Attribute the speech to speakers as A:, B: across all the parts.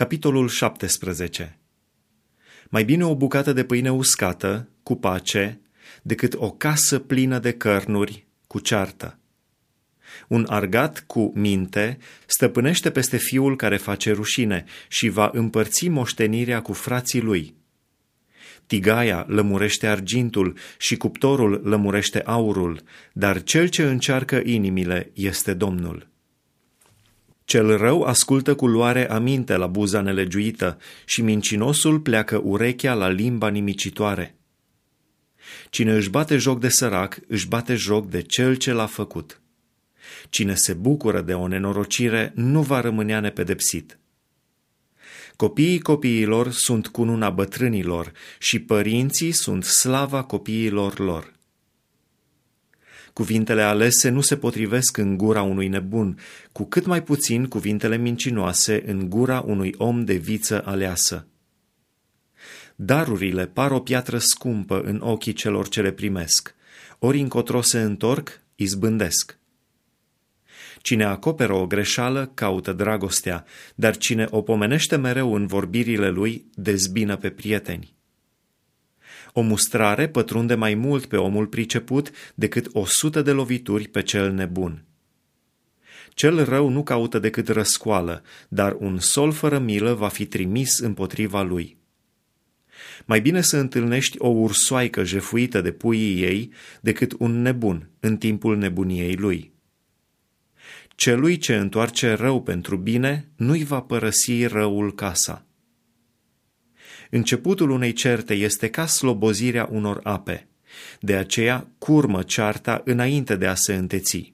A: Capitolul 17 Mai bine o bucată de pâine uscată, cu pace, decât o casă plină de cărnuri, cu ceartă. Un argat cu minte stăpânește peste fiul care face rușine și va împărți moștenirea cu frații lui. Tigaia lămurește argintul și cuptorul lămurește aurul, dar cel ce încearcă inimile este Domnul. Cel rău ascultă cu luare aminte la buza nelegiuită și mincinosul pleacă urechea la limba nimicitoare. Cine își bate joc de sărac, își bate joc de cel ce l-a făcut. Cine se bucură de o nenorocire nu va rămânea nepedepsit. Copiii copiilor sunt cununa bătrânilor și părinții sunt slava copiilor lor. Cuvintele alese nu se potrivesc în gura unui nebun, cu cât mai puțin cuvintele mincinoase în gura unui om de viță aleasă. Darurile par o piatră scumpă în ochii celor ce le primesc, ori încotro se întorc, izbândesc. Cine acoperă o greșeală, caută dragostea, dar cine o pomenește mereu în vorbirile lui, dezbină pe prieteni. O mustrare pătrunde mai mult pe omul priceput decât o sută de lovituri pe cel nebun. Cel rău nu caută decât răscoală, dar un sol fără milă va fi trimis împotriva lui. Mai bine să întâlnești o ursoaică jefuită de puii ei decât un nebun în timpul nebuniei lui. Celui ce întoarce rău pentru bine nu-i va părăsi răul casa. Începutul unei certe este ca slobozirea unor ape, de aceea curmă cearta înainte de a se înteți.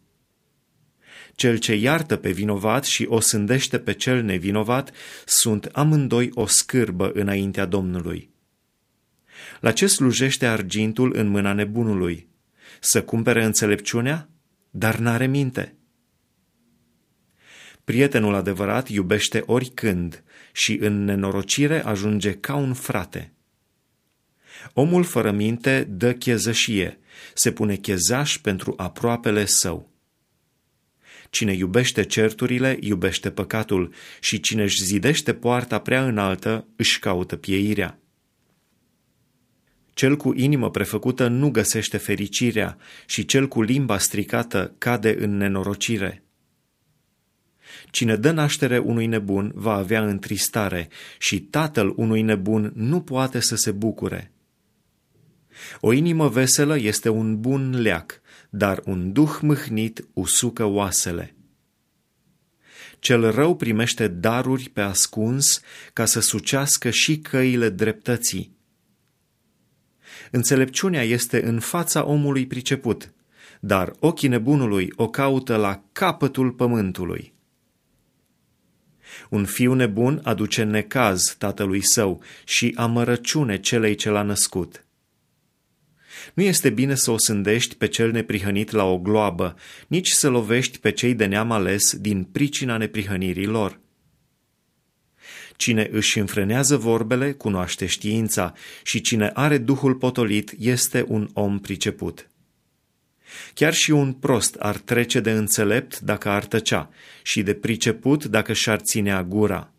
A: Cel ce iartă pe vinovat și o sândește pe cel nevinovat sunt amândoi o scârbă înaintea Domnului. La ce slujește argintul în mâna nebunului? Să cumpere înțelepciunea? Dar n-are minte. Prietenul adevărat iubește oricând și în nenorocire ajunge ca un frate. Omul fără minte dă chezășie, se pune chezaș pentru aproapele său. Cine iubește certurile, iubește păcatul și cine își zidește poarta prea înaltă, își caută pieirea. Cel cu inimă prefăcută nu găsește fericirea și cel cu limba stricată cade în nenorocire. Cine dă naștere unui nebun va avea întristare și tatăl unui nebun nu poate să se bucure. O inimă veselă este un bun leac, dar un duh mâhnit usucă oasele. Cel rău primește daruri pe ascuns ca să sucească și căile dreptății. Înțelepciunea este în fața omului priceput, dar ochii nebunului o caută la capătul pământului. Un fiu nebun aduce necaz tatălui său și amărăciune celei ce l-a născut. Nu este bine să o sândești pe cel neprihănit la o gloabă, nici să lovești pe cei de neam ales din pricina neprihănirii lor. Cine își înfrenează vorbele cunoaște știința și cine are duhul potolit este un om priceput. Chiar și un prost ar trece de înțelept dacă ar tăcea și de priceput dacă și-ar ținea gura.